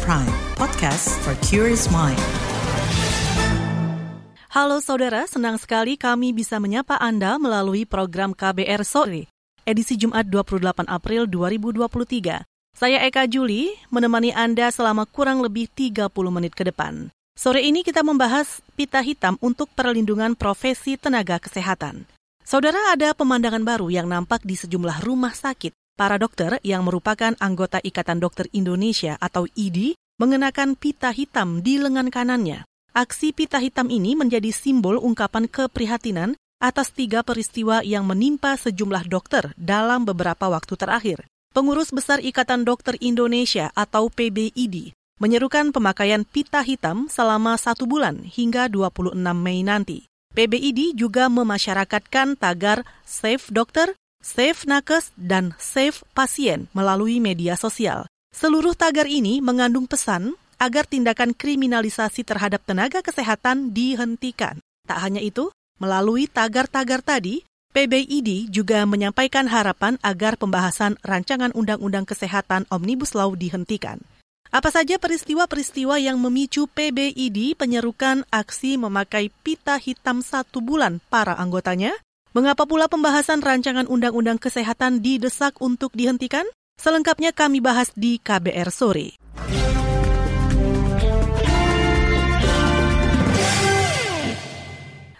Prime, podcast for curious mind. Halo saudara, senang sekali kami bisa menyapa Anda melalui program KBR Sore, edisi Jumat 28 April 2023. Saya Eka Juli, menemani Anda selama kurang lebih 30 menit ke depan. Sore ini kita membahas pita hitam untuk perlindungan profesi tenaga kesehatan. Saudara ada pemandangan baru yang nampak di sejumlah rumah sakit. Para dokter yang merupakan anggota Ikatan Dokter Indonesia atau IDI mengenakan pita hitam di lengan kanannya. Aksi pita hitam ini menjadi simbol ungkapan keprihatinan atas tiga peristiwa yang menimpa sejumlah dokter dalam beberapa waktu terakhir. Pengurus Besar Ikatan Dokter Indonesia atau PBID menyerukan pemakaian pita hitam selama satu bulan hingga 26 Mei nanti. PBID juga memasyarakatkan tagar Safe Dokter, Safe Nakes, dan Safe Pasien melalui media sosial. Seluruh tagar ini mengandung pesan agar tindakan kriminalisasi terhadap tenaga kesehatan dihentikan. Tak hanya itu, melalui tagar-tagar tadi, PBID juga menyampaikan harapan agar pembahasan rancangan undang-undang kesehatan Omnibus Law dihentikan. Apa saja peristiwa-peristiwa yang memicu PBID penyerukan aksi memakai pita hitam satu bulan para anggotanya? Mengapa pula pembahasan rancangan undang-undang kesehatan didesak untuk dihentikan? Selengkapnya kami bahas di KBR sore.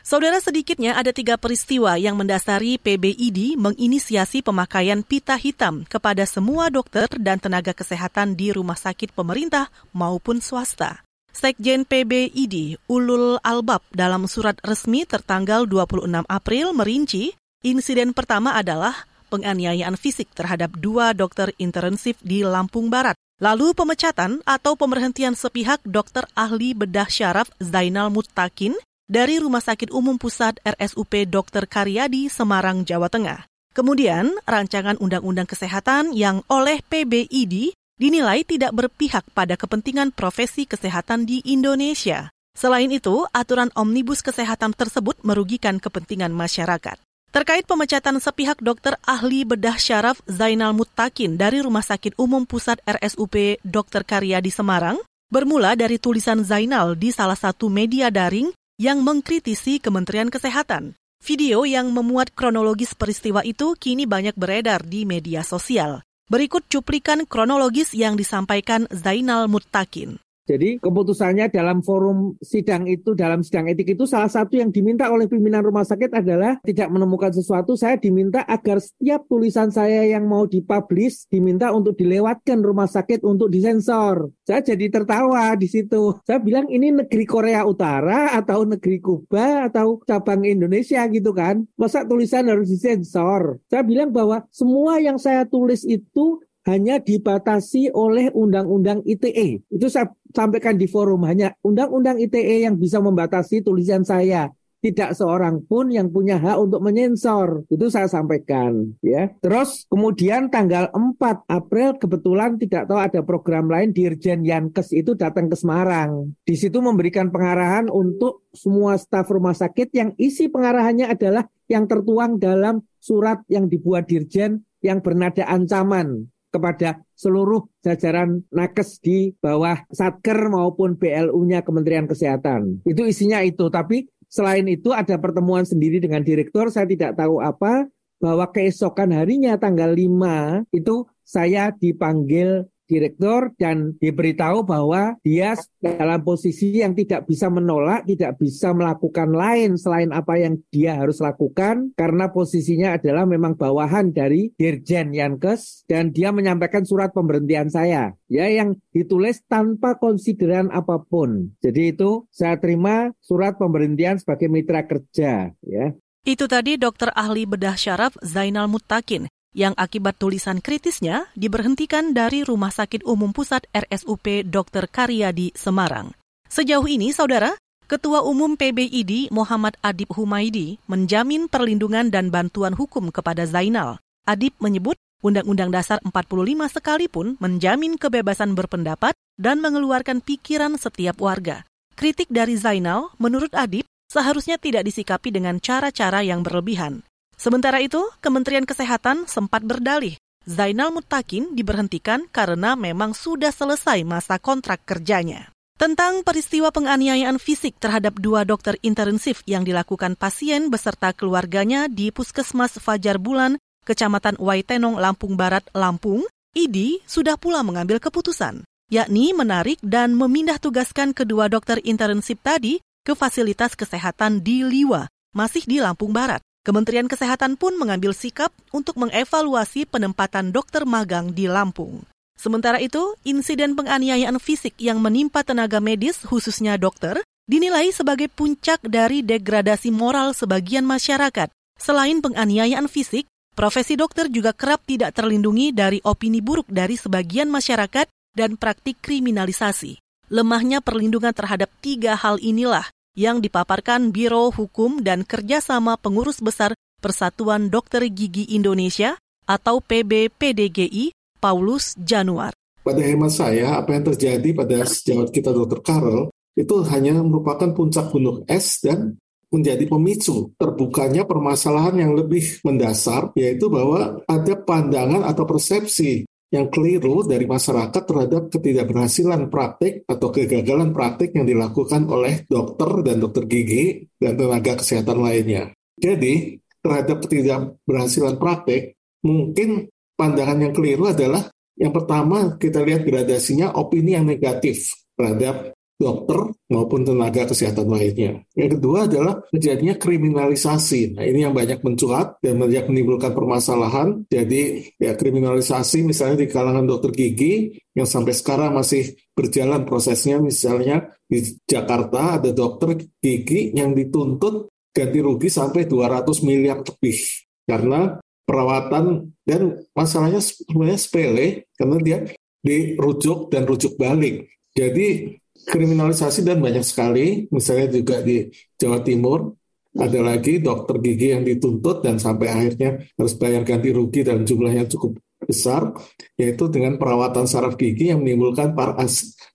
Saudara sedikitnya ada tiga peristiwa yang mendasari PBID menginisiasi pemakaian pita hitam kepada semua dokter dan tenaga kesehatan di rumah sakit pemerintah maupun swasta. Sekjen PBID Ulul Albab dalam surat resmi tertanggal 26 April merinci, insiden pertama adalah penganiayaan fisik terhadap dua dokter intensif di Lampung Barat. Lalu pemecatan atau pemberhentian sepihak dokter ahli bedah syaraf Zainal Muttakin dari Rumah Sakit Umum Pusat RSUP Dr. Karyadi, Semarang, Jawa Tengah. Kemudian, rancangan Undang-Undang Kesehatan yang oleh PBID dinilai tidak berpihak pada kepentingan profesi kesehatan di Indonesia. Selain itu, aturan omnibus kesehatan tersebut merugikan kepentingan masyarakat. Terkait pemecatan sepihak dokter ahli bedah syaraf Zainal Muttakin dari Rumah Sakit Umum Pusat RSUP Dr. Karyadi Semarang, bermula dari tulisan Zainal di salah satu media daring yang mengkritisi Kementerian Kesehatan. Video yang memuat kronologis peristiwa itu kini banyak beredar di media sosial. Berikut cuplikan kronologis yang disampaikan Zainal Muttakin. Jadi keputusannya dalam forum sidang itu, dalam sidang etik itu salah satu yang diminta oleh pimpinan rumah sakit adalah tidak menemukan sesuatu. Saya diminta agar setiap tulisan saya yang mau dipublish diminta untuk dilewatkan rumah sakit untuk disensor. Saya jadi tertawa di situ. Saya bilang ini negeri Korea Utara atau negeri Kuba atau cabang Indonesia gitu kan. Masa tulisan harus disensor? Saya bilang bahwa semua yang saya tulis itu hanya dibatasi oleh Undang-Undang ITE. Itu saya sampaikan di forum, hanya Undang-Undang ITE yang bisa membatasi tulisan saya. Tidak seorang pun yang punya hak untuk menyensor. Itu saya sampaikan. ya. Terus kemudian tanggal 4 April kebetulan tidak tahu ada program lain Dirjen Yankes itu datang ke Semarang. Di situ memberikan pengarahan untuk semua staf rumah sakit yang isi pengarahannya adalah yang tertuang dalam surat yang dibuat Dirjen yang bernada ancaman kepada seluruh jajaran nakes di bawah Satker maupun BLU-nya Kementerian Kesehatan. Itu isinya itu, tapi selain itu ada pertemuan sendiri dengan direktur, saya tidak tahu apa, bahwa keesokan harinya tanggal 5 itu saya dipanggil direktur dan diberitahu bahwa dia dalam posisi yang tidak bisa menolak, tidak bisa melakukan lain selain apa yang dia harus lakukan karena posisinya adalah memang bawahan dari Dirjen Yankes dan dia menyampaikan surat pemberhentian saya ya yang ditulis tanpa konsideran apa pun. Jadi itu saya terima surat pemberhentian sebagai mitra kerja ya. Itu tadi dokter ahli bedah syaraf Zainal Muttakin yang akibat tulisan kritisnya diberhentikan dari Rumah Sakit Umum Pusat RSUP Dr. Karyadi Semarang. Sejauh ini, saudara, Ketua Umum PBID Muhammad Adib Humaidi menjamin perlindungan dan bantuan hukum kepada Zainal. Adib menyebut Undang-Undang Dasar 45 sekalipun menjamin kebebasan berpendapat dan mengeluarkan pikiran setiap warga. Kritik dari Zainal, menurut Adib, seharusnya tidak disikapi dengan cara-cara yang berlebihan. Sementara itu, Kementerian Kesehatan sempat berdalih Zainal Mutakin diberhentikan karena memang sudah selesai masa kontrak kerjanya. Tentang peristiwa penganiayaan fisik terhadap dua dokter intensif yang dilakukan pasien beserta keluarganya di Puskesmas Fajar Bulan, Kecamatan Waitenong, Lampung Barat, Lampung, IDI sudah pula mengambil keputusan, yakni menarik dan memindah tugaskan kedua dokter intensif tadi ke fasilitas kesehatan di Liwa, masih di Lampung Barat. Kementerian Kesehatan pun mengambil sikap untuk mengevaluasi penempatan dokter magang di Lampung. Sementara itu, insiden penganiayaan fisik yang menimpa tenaga medis, khususnya dokter, dinilai sebagai puncak dari degradasi moral sebagian masyarakat. Selain penganiayaan fisik, profesi dokter juga kerap tidak terlindungi dari opini buruk dari sebagian masyarakat dan praktik kriminalisasi. Lemahnya perlindungan terhadap tiga hal inilah yang dipaparkan Biro Hukum dan Kerjasama Pengurus Besar Persatuan Dokter Gigi Indonesia atau PBPDGI, Paulus Januar. Pada hemat saya, apa yang terjadi pada sejawat kita Dr. Karel itu hanya merupakan puncak gunung es dan menjadi pemicu terbukanya permasalahan yang lebih mendasar, yaitu bahwa ada pandangan atau persepsi yang keliru dari masyarakat terhadap ketidakberhasilan praktik atau kegagalan praktik yang dilakukan oleh dokter dan dokter gigi dan tenaga kesehatan lainnya. Jadi, terhadap ketidakberhasilan praktik, mungkin pandangan yang keliru adalah yang pertama kita lihat gradasinya opini yang negatif terhadap dokter maupun tenaga kesehatan lainnya. Yang kedua adalah terjadinya kriminalisasi. Nah, ini yang banyak mencuat dan banyak menimbulkan permasalahan. Jadi, ya kriminalisasi misalnya di kalangan dokter gigi yang sampai sekarang masih berjalan prosesnya misalnya di Jakarta ada dokter gigi yang dituntut ganti rugi sampai 200 miliar lebih karena perawatan dan masalahnya sebenarnya sepele karena dia dirujuk dan rujuk balik. Jadi kriminalisasi dan banyak sekali, misalnya juga di Jawa Timur, ada lagi dokter gigi yang dituntut dan sampai akhirnya harus bayar ganti rugi dan jumlahnya cukup besar, yaitu dengan perawatan saraf gigi yang menimbulkan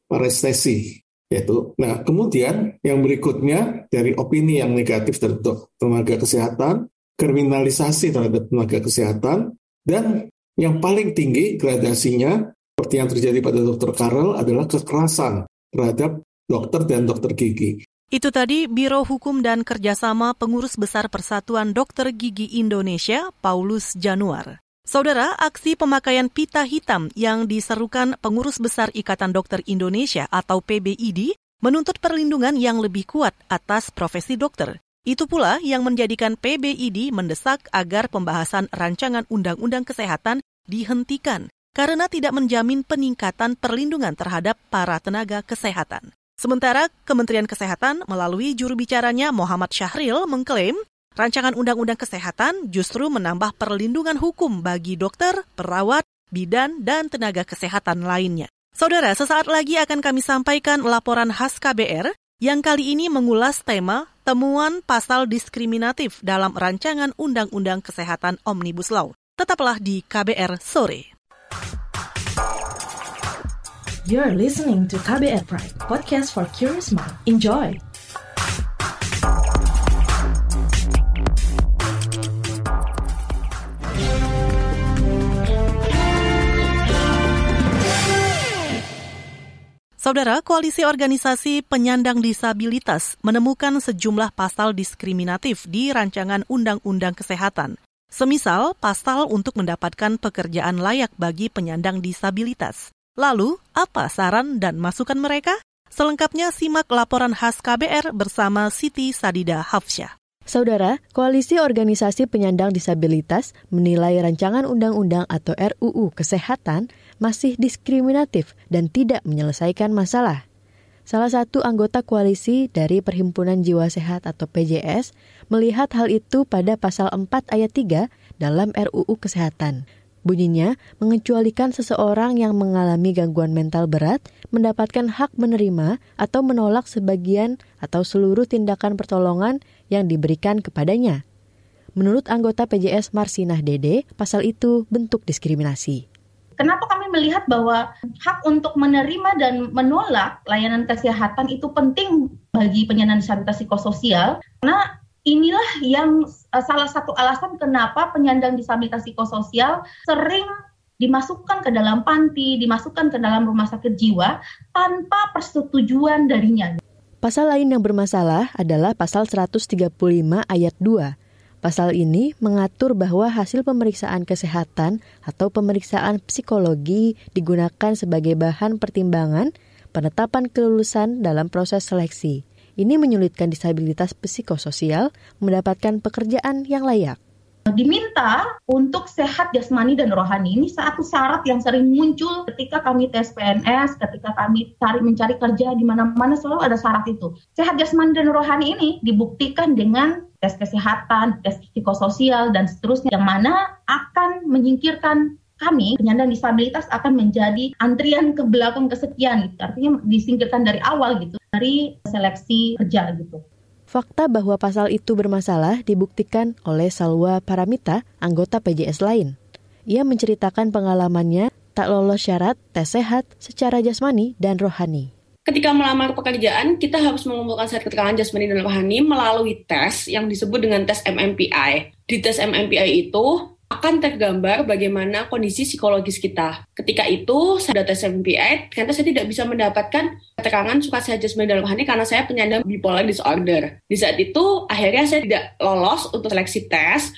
parestesi. Yaitu, nah kemudian yang berikutnya dari opini yang negatif terhadap tenaga kesehatan, kriminalisasi terhadap tenaga kesehatan, dan yang paling tinggi gradasinya seperti yang terjadi pada dokter Karel adalah kekerasan terhadap dokter dan dokter gigi. Itu tadi Biro Hukum dan Kerjasama Pengurus Besar Persatuan Dokter Gigi Indonesia, Paulus Januar. Saudara, aksi pemakaian pita hitam yang diserukan Pengurus Besar Ikatan Dokter Indonesia atau PBID menuntut perlindungan yang lebih kuat atas profesi dokter. Itu pula yang menjadikan PBID mendesak agar pembahasan rancangan undang-undang kesehatan dihentikan karena tidak menjamin peningkatan perlindungan terhadap para tenaga kesehatan. Sementara Kementerian Kesehatan melalui juru bicaranya Muhammad Syahril mengklaim rancangan undang-undang kesehatan justru menambah perlindungan hukum bagi dokter, perawat, bidan, dan tenaga kesehatan lainnya. Saudara, sesaat lagi akan kami sampaikan laporan khas KBR yang kali ini mengulas tema temuan pasal diskriminatif dalam rancangan Undang-Undang Kesehatan Omnibus Law. Tetaplah di KBR sore. You're listening to KBR Pride, podcast for curious mind. Enjoy! Saudara, Koalisi Organisasi Penyandang Disabilitas menemukan sejumlah pasal diskriminatif di rancangan Undang-Undang Kesehatan. Semisal pasal untuk mendapatkan pekerjaan layak bagi penyandang disabilitas. Lalu, apa saran dan masukan mereka? Selengkapnya simak laporan khas KBR bersama Siti Sadida Hafsyah. Saudara, Koalisi Organisasi Penyandang Disabilitas menilai rancangan undang-undang atau RUU Kesehatan masih diskriminatif dan tidak menyelesaikan masalah. Salah satu anggota koalisi dari Perhimpunan Jiwa Sehat atau PJS melihat hal itu pada pasal 4 ayat 3 dalam RUU Kesehatan. Bunyinya, mengecualikan seseorang yang mengalami gangguan mental berat mendapatkan hak menerima atau menolak sebagian atau seluruh tindakan pertolongan yang diberikan kepadanya. Menurut anggota PJS Marsinah Dede, pasal itu bentuk diskriminasi. Kenapa kami melihat bahwa hak untuk menerima dan menolak layanan kesehatan itu penting bagi penyandang disabilitas psikososial? Karena inilah yang uh, salah satu alasan kenapa penyandang disabilitas psikososial sering dimasukkan ke dalam panti, dimasukkan ke dalam rumah sakit jiwa tanpa persetujuan darinya. Pasal lain yang bermasalah adalah pasal 135 ayat 2. Pasal ini mengatur bahwa hasil pemeriksaan kesehatan atau pemeriksaan psikologi digunakan sebagai bahan pertimbangan penetapan kelulusan dalam proses seleksi. Ini menyulitkan disabilitas psikososial mendapatkan pekerjaan yang layak diminta untuk sehat jasmani dan rohani. Ini satu syarat yang sering muncul ketika kami tes PNS, ketika kami cari mencari kerja di mana-mana selalu ada syarat itu. Sehat jasmani dan rohani ini dibuktikan dengan tes kesehatan, tes psikososial dan seterusnya yang mana akan menyingkirkan kami penyandang disabilitas akan menjadi antrian ke belakang kesekian gitu. Artinya disingkirkan dari awal gitu dari seleksi kerja gitu. Fakta bahwa pasal itu bermasalah dibuktikan oleh Salwa Paramita, anggota PJS lain. Ia menceritakan pengalamannya tak lolos syarat tes sehat secara jasmani dan rohani. Ketika melamar pekerjaan, kita harus mengumpulkan sertifikat keterangan jasmani dan rohani melalui tes yang disebut dengan tes MMPI. Di tes MMPI itu, akan tergambar bagaimana kondisi psikologis kita. Ketika itu, saya tes MPI, ternyata saya tidak bisa mendapatkan keterangan suka sehat jasmani dalam rohani karena saya penyandang bipolar disorder. Di saat itu, akhirnya saya tidak lolos untuk seleksi tes.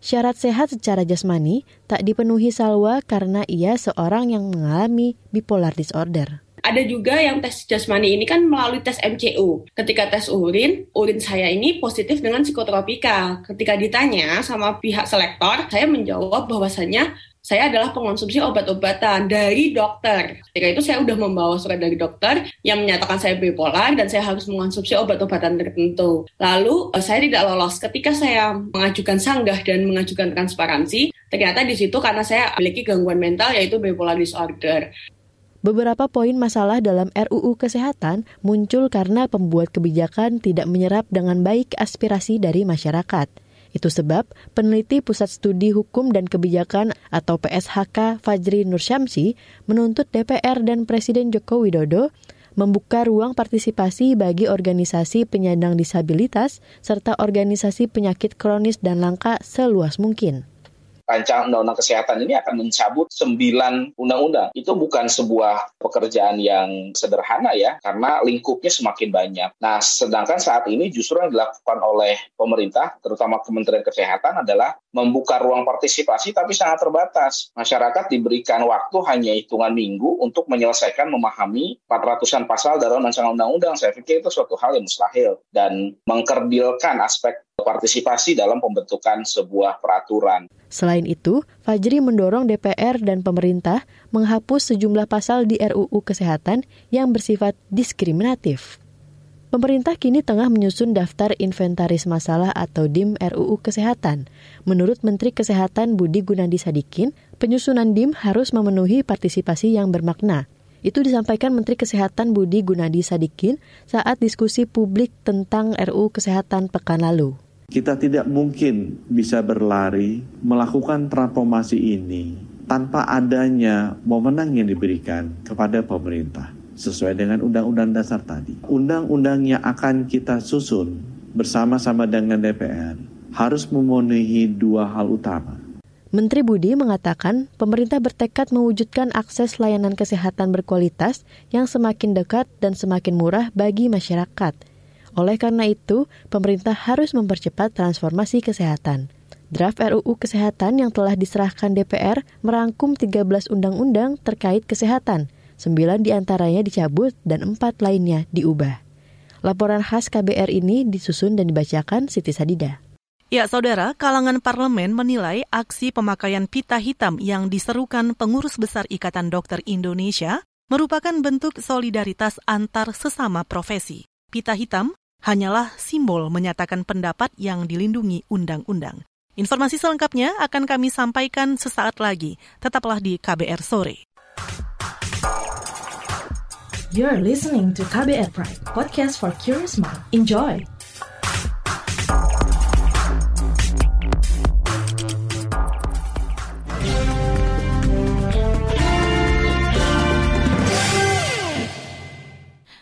Syarat sehat secara jasmani tak dipenuhi Salwa karena ia seorang yang mengalami bipolar disorder ada juga yang tes jasmani ini kan melalui tes MCU. Ketika tes urin, urin saya ini positif dengan psikotropika. Ketika ditanya sama pihak selektor, saya menjawab bahwasannya saya adalah pengonsumsi obat-obatan dari dokter. Ketika itu saya sudah membawa surat dari dokter yang menyatakan saya bipolar dan saya harus mengonsumsi obat-obatan tertentu. Lalu eh, saya tidak lolos. Ketika saya mengajukan sanggah dan mengajukan transparansi, ternyata di situ karena saya memiliki gangguan mental yaitu bipolar disorder. Beberapa poin masalah dalam RUU Kesehatan muncul karena pembuat kebijakan tidak menyerap dengan baik aspirasi dari masyarakat. Itu sebab peneliti Pusat Studi Hukum dan Kebijakan atau PSHK Fajri Nursyamsi menuntut DPR dan Presiden Joko Widodo membuka ruang partisipasi bagi organisasi penyandang disabilitas serta organisasi penyakit kronis dan langka seluas mungkin rancangan undang-undang kesehatan ini akan mencabut sembilan undang-undang. Itu bukan sebuah pekerjaan yang sederhana ya, karena lingkupnya semakin banyak. Nah, sedangkan saat ini justru yang dilakukan oleh pemerintah, terutama Kementerian Kesehatan adalah membuka ruang partisipasi tapi sangat terbatas. Masyarakat diberikan waktu hanya hitungan minggu untuk menyelesaikan memahami 400-an pasal dalam rancangan undang-undang. Saya pikir itu suatu hal yang mustahil dan mengkerdilkan aspek partisipasi dalam pembentukan sebuah peraturan. Selain itu, Fajri mendorong DPR dan pemerintah menghapus sejumlah pasal di RUU Kesehatan yang bersifat diskriminatif. Pemerintah kini tengah menyusun daftar inventaris masalah atau DIM RUU Kesehatan. Menurut Menteri Kesehatan Budi Gunadi Sadikin, penyusunan DIM harus memenuhi partisipasi yang bermakna. Itu disampaikan Menteri Kesehatan Budi Gunadi Sadikin saat diskusi publik tentang RUU Kesehatan pekan lalu. Kita tidak mungkin bisa berlari melakukan transformasi ini tanpa adanya wewenang yang diberikan kepada pemerintah sesuai dengan undang-undang dasar tadi. Undang-undang yang akan kita susun bersama-sama dengan DPR harus memenuhi dua hal utama. Menteri Budi mengatakan pemerintah bertekad mewujudkan akses layanan kesehatan berkualitas yang semakin dekat dan semakin murah bagi masyarakat – oleh karena itu, pemerintah harus mempercepat transformasi kesehatan. Draft RUU Kesehatan yang telah diserahkan DPR merangkum 13 undang-undang terkait kesehatan. 9 di antaranya dicabut dan 4 lainnya diubah. Laporan khas KBR ini disusun dan dibacakan Siti Sadida. Ya, saudara, kalangan parlemen menilai aksi pemakaian pita hitam yang diserukan pengurus besar Ikatan Dokter Indonesia merupakan bentuk solidaritas antar sesama profesi. Pita hitam hanyalah simbol menyatakan pendapat yang dilindungi undang-undang. Informasi selengkapnya akan kami sampaikan sesaat lagi. Tetaplah di KBR sore. You're listening to KBR Pride, podcast for curious mind. Enjoy.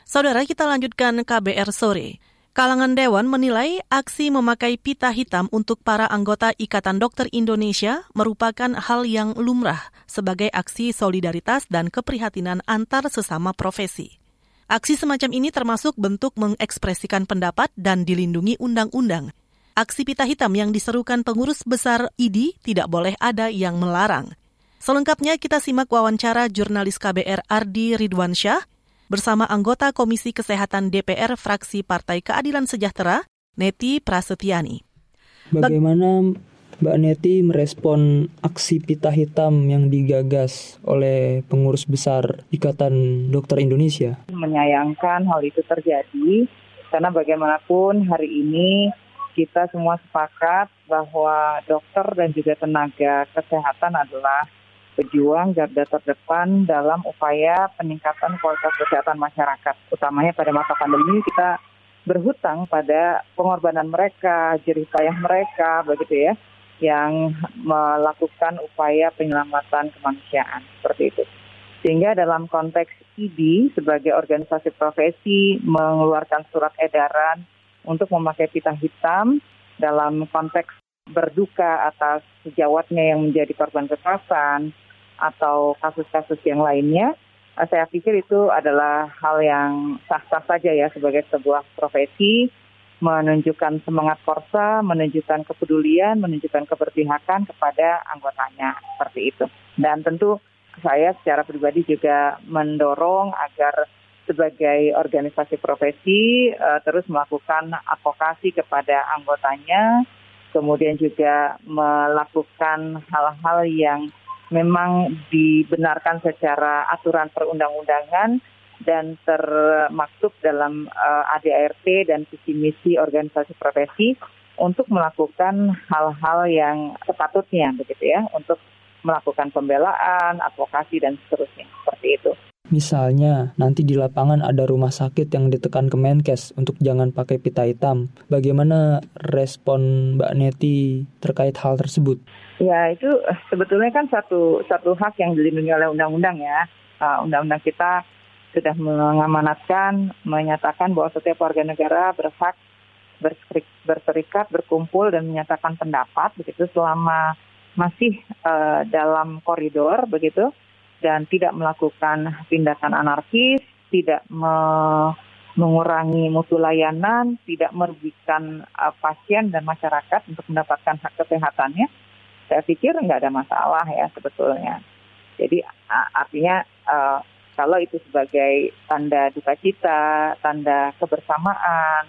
Saudara, kita lanjutkan KBR sore. Kalangan Dewan menilai aksi memakai pita hitam untuk para anggota Ikatan Dokter Indonesia merupakan hal yang lumrah sebagai aksi solidaritas dan keprihatinan antar sesama profesi. Aksi semacam ini termasuk bentuk mengekspresikan pendapat dan dilindungi undang-undang. Aksi pita hitam yang diserukan pengurus besar ID tidak boleh ada yang melarang. Selengkapnya kita simak wawancara jurnalis KBR Ardi Ridwansyah bersama anggota Komisi Kesehatan DPR fraksi Partai Keadilan Sejahtera, Neti Prasetyani. Bagaimana Mbak Neti merespon aksi pita hitam yang digagas oleh pengurus besar Ikatan Dokter Indonesia? Menyayangkan hal itu terjadi karena bagaimanapun hari ini kita semua sepakat bahwa dokter dan juga tenaga kesehatan adalah pejuang garda terdepan dalam upaya peningkatan kualitas kesehatan masyarakat. Utamanya pada masa pandemi kita berhutang pada pengorbanan mereka, jerih payah mereka, begitu ya, yang melakukan upaya penyelamatan kemanusiaan seperti itu. Sehingga dalam konteks ID sebagai organisasi profesi mengeluarkan surat edaran untuk memakai pita hitam dalam konteks berduka atas sejawatnya yang menjadi korban kekerasan atau kasus-kasus yang lainnya, Eh, saya pikir itu adalah hal yang sah-sah saja ya sebagai sebuah profesi menunjukkan semangat korsa, menunjukkan kepedulian, menunjukkan keberpihakan kepada anggotanya seperti itu. Dan tentu saya secara pribadi juga mendorong agar sebagai organisasi profesi uh, terus melakukan advokasi kepada anggotanya, kemudian juga melakukan hal-hal yang memang dibenarkan secara aturan perundang-undangan dan termaktub dalam uh, eh, ADART dan visi misi organisasi profesi untuk melakukan hal-hal yang sepatutnya begitu ya untuk melakukan pembelaan, advokasi dan seterusnya seperti itu. Misalnya, nanti di lapangan ada rumah sakit yang ditekan ke Menkes untuk jangan pakai pita hitam. Bagaimana respon Mbak Neti terkait hal tersebut? Ya, itu eh, sebetulnya kan satu satu hak yang dilindungi oleh undang-undang ya. Uh, undang-undang kita sudah mengamanatkan, menyatakan bahwa setiap warga negara berhak berserikat, berkumpul dan menyatakan pendapat begitu selama masih uh, dalam koridor begitu dan tidak melakukan tindakan anarkis, tidak me mengurangi mutu layanan, tidak merugikan uh, pasien dan masyarakat untuk mendapatkan hak kesehatannya, saya pikir nggak ada masalah ya sebetulnya. Jadi artinya uh, kalau itu sebagai tanda duka cita, tanda kebersamaan,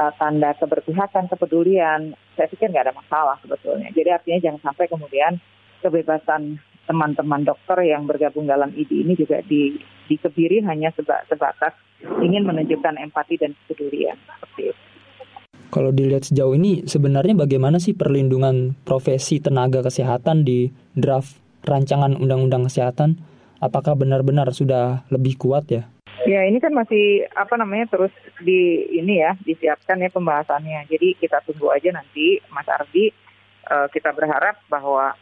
uh, tanda keberpihakan, kepedulian, saya pikir nggak ada masalah sebetulnya. Jadi artinya jangan sampai kemudian kebebasan teman-teman dokter yang bergabung dalam ID ini juga di, dikebiri hanya sebatas ingin menunjukkan empati dan kepedulian seperti itu. Kalau dilihat sejauh ini, sebenarnya bagaimana sih perlindungan profesi tenaga kesehatan di draft rancangan undang-undang kesehatan? Apakah benar-benar sudah lebih kuat ya? Ya ini kan masih apa namanya terus di ini ya disiapkan ya pembahasannya. Jadi kita tunggu aja nanti Mas Ardi. Uh, kita berharap bahwa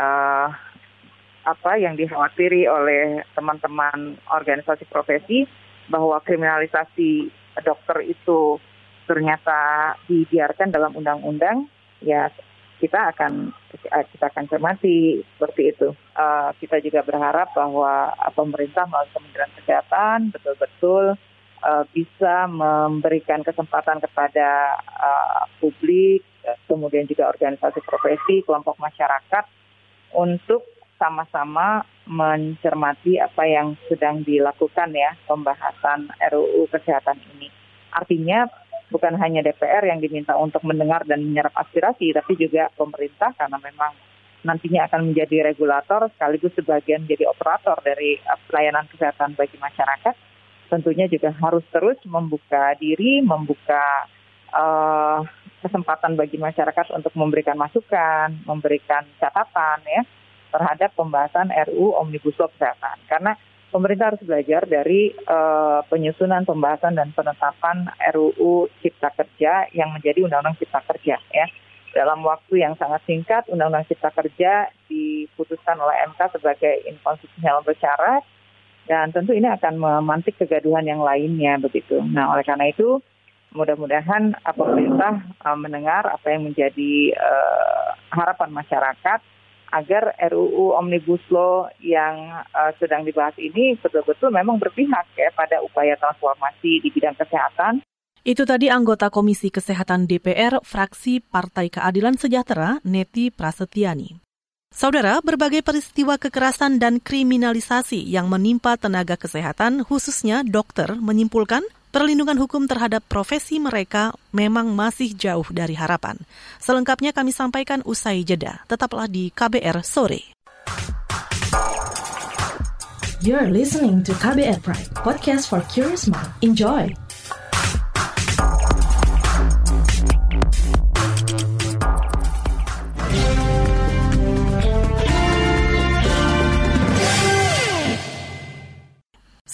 uh, apa yang dikhawatiri oleh teman-teman organisasi profesi bahwa kriminalisasi dokter itu ternyata dibiarkan dalam undang-undang ya kita akan kita akan cermati seperti itu. Uh, kita juga berharap bahwa pemerintah melalui Kementerian Kesehatan betul-betul uh, bisa memberikan kesempatan kepada uh, publik, kemudian juga organisasi profesi, kelompok masyarakat untuk sama-sama mencermati apa yang sedang dilakukan ya pembahasan RUU kesehatan ini. Artinya bukan hanya DPR yang diminta untuk mendengar dan menyerap aspirasi, tapi juga pemerintah karena memang nantinya akan menjadi regulator sekaligus sebagian menjadi operator dari pelayanan kesehatan bagi masyarakat. Tentunya juga harus terus membuka diri, membuka uh, kesempatan bagi masyarakat untuk memberikan masukan, memberikan catatan ya terhadap pembahasan RU Omnibus Law Kesehatan. Karena pemerintah harus belajar dari uh, penyusunan pembahasan dan penetapan RUU Cipta Kerja yang menjadi Undang-Undang Cipta Kerja ya. Dalam waktu yang sangat singkat, Undang-Undang Cipta Kerja diputuskan oleh MK sebagai inkonstitusional bersyarat dan tentu ini akan memantik kegaduhan yang lainnya begitu. Nah, oleh karena itu mudah-mudahan pemerintah uh, mendengar apa yang menjadi uh, harapan masyarakat agar RUU Omnibus Law yang uh, sedang dibahas ini betul-betul memang berpihak ya pada upaya transformasi di bidang kesehatan. Itu tadi anggota Komisi Kesehatan DPR fraksi Partai Keadilan Sejahtera Neti Prasetyani. Saudara, berbagai peristiwa kekerasan dan kriminalisasi yang menimpa tenaga kesehatan, khususnya dokter, menyimpulkan perlindungan hukum terhadap profesi mereka memang masih jauh dari harapan. Selengkapnya kami sampaikan usai jeda. Tetaplah di KBR sore. You're listening to KBR Pride, podcast for curious mind. Enjoy!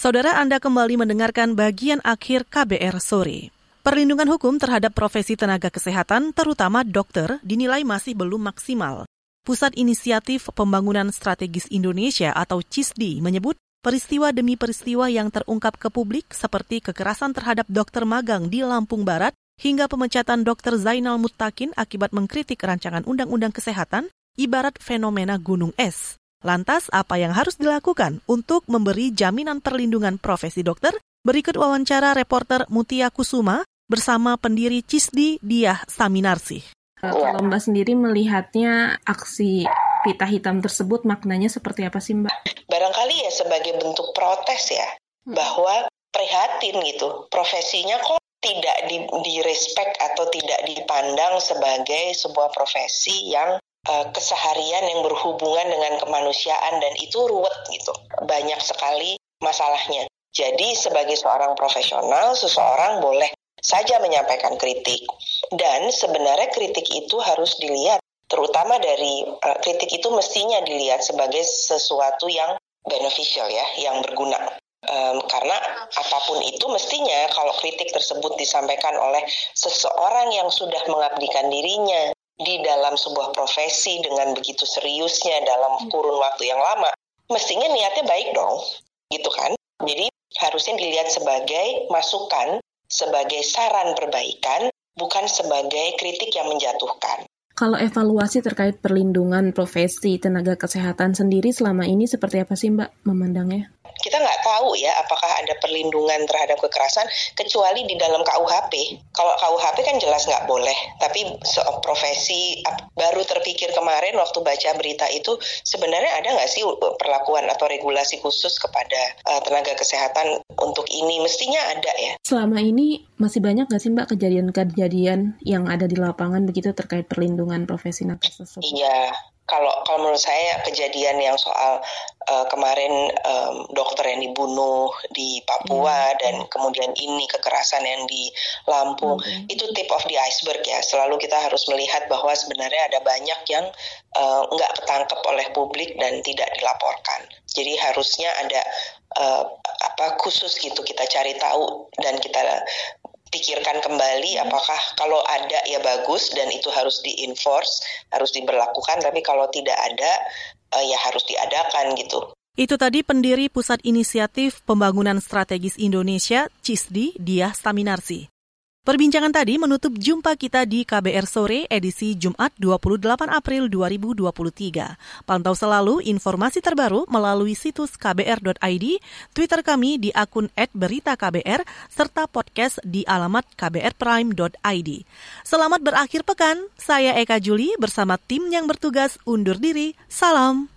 Saudara Anda kembali mendengarkan bagian akhir KBR sore. Perlindungan hukum terhadap profesi tenaga kesehatan, terutama dokter, dinilai masih belum maksimal. Pusat Inisiatif Pembangunan Strategis Indonesia atau CISDI menyebut peristiwa demi peristiwa yang terungkap ke publik seperti kekerasan terhadap dokter magang di Lampung Barat hingga pemecatan dokter Zainal Muttakin akibat mengkritik rancangan undang-undang kesehatan ibarat fenomena gunung es. Lantas, apa yang harus dilakukan untuk memberi jaminan perlindungan profesi dokter? Berikut wawancara reporter Mutia Kusuma bersama pendiri CISDI Diah Saminarsi. Kalau Mbak sendiri melihatnya aksi pita hitam tersebut maknanya seperti apa sih Mbak? Barangkali ya sebagai bentuk protes ya, hmm. bahwa prihatin gitu, profesinya kok tidak di, di respect atau tidak dipandang sebagai sebuah profesi yang uh, keseharian yang berhubungan dengan kemanusiaan dan itu ruwet gitu. Banyak sekali masalahnya. Jadi sebagai seorang profesional, seseorang boleh saja menyampaikan kritik. Dan sebenarnya kritik itu harus dilihat terutama dari uh, kritik itu mestinya dilihat sebagai sesuatu yang beneficial ya, yang berguna. Um, karena apa pun itu mestinya kalau kritik tersebut disampaikan oleh seseorang yang sudah mengabdikan dirinya, di dalam sebuah profesi dengan begitu seriusnya dalam kurun waktu yang lama, mestinya niatnya baik dong, gitu kan? Jadi harusnya dilihat sebagai masukan, sebagai saran perbaikan, bukan sebagai kritik yang menjatuhkan. Kalau evaluasi terkait perlindungan profesi tenaga kesehatan sendiri selama ini seperti apa sih Mbak memandangnya? Kita nggak tahu ya apakah ada perlindungan terhadap kekerasan kecuali di dalam KUHP. Kalau KUHP kan jelas nggak boleh, tapi profesi baru terpikir kemarin waktu baca berita itu sebenarnya ada nggak sih perlakuan atau regulasi khusus kepada uh, tenaga kesehatan untuk ini? Mestinya ada ya. Selama ini masih banyak nggak sih Mbak kejadian-kejadian yang ada di lapangan begitu terkait perlindungan profesi nakes tersebut? Iya, kalau kalau menurut saya kejadian yang soal uh, kemarin um, dokter yang dibunuh di Papua hmm. dan kemudian ini kekerasan yang di Lampung hmm. itu tip of the iceberg ya selalu kita harus melihat bahwa sebenarnya ada banyak yang uh, nggak ketangkep oleh publik dan tidak dilaporkan jadi harusnya ada uh, apa khusus gitu kita cari tahu dan kita pikirkan kembali apakah kalau ada ya bagus dan itu harus diinforce, harus diberlakukan, tapi kalau tidak ada uh, ya harus diadakan gitu. Itu tadi pendiri Pusat Inisiatif Pembangunan Strategis Indonesia, CISDI, Diah Staminarsi. Perbincangan tadi menutup jumpa kita di KBR Sore edisi Jumat 28 April 2023. Pantau selalu informasi terbaru melalui situs kbr.id, Twitter kami di akun @beritaKBR, serta podcast di alamat kbrprime.id. Selamat berakhir pekan, saya Eka Juli bersama tim yang bertugas undur diri. Salam.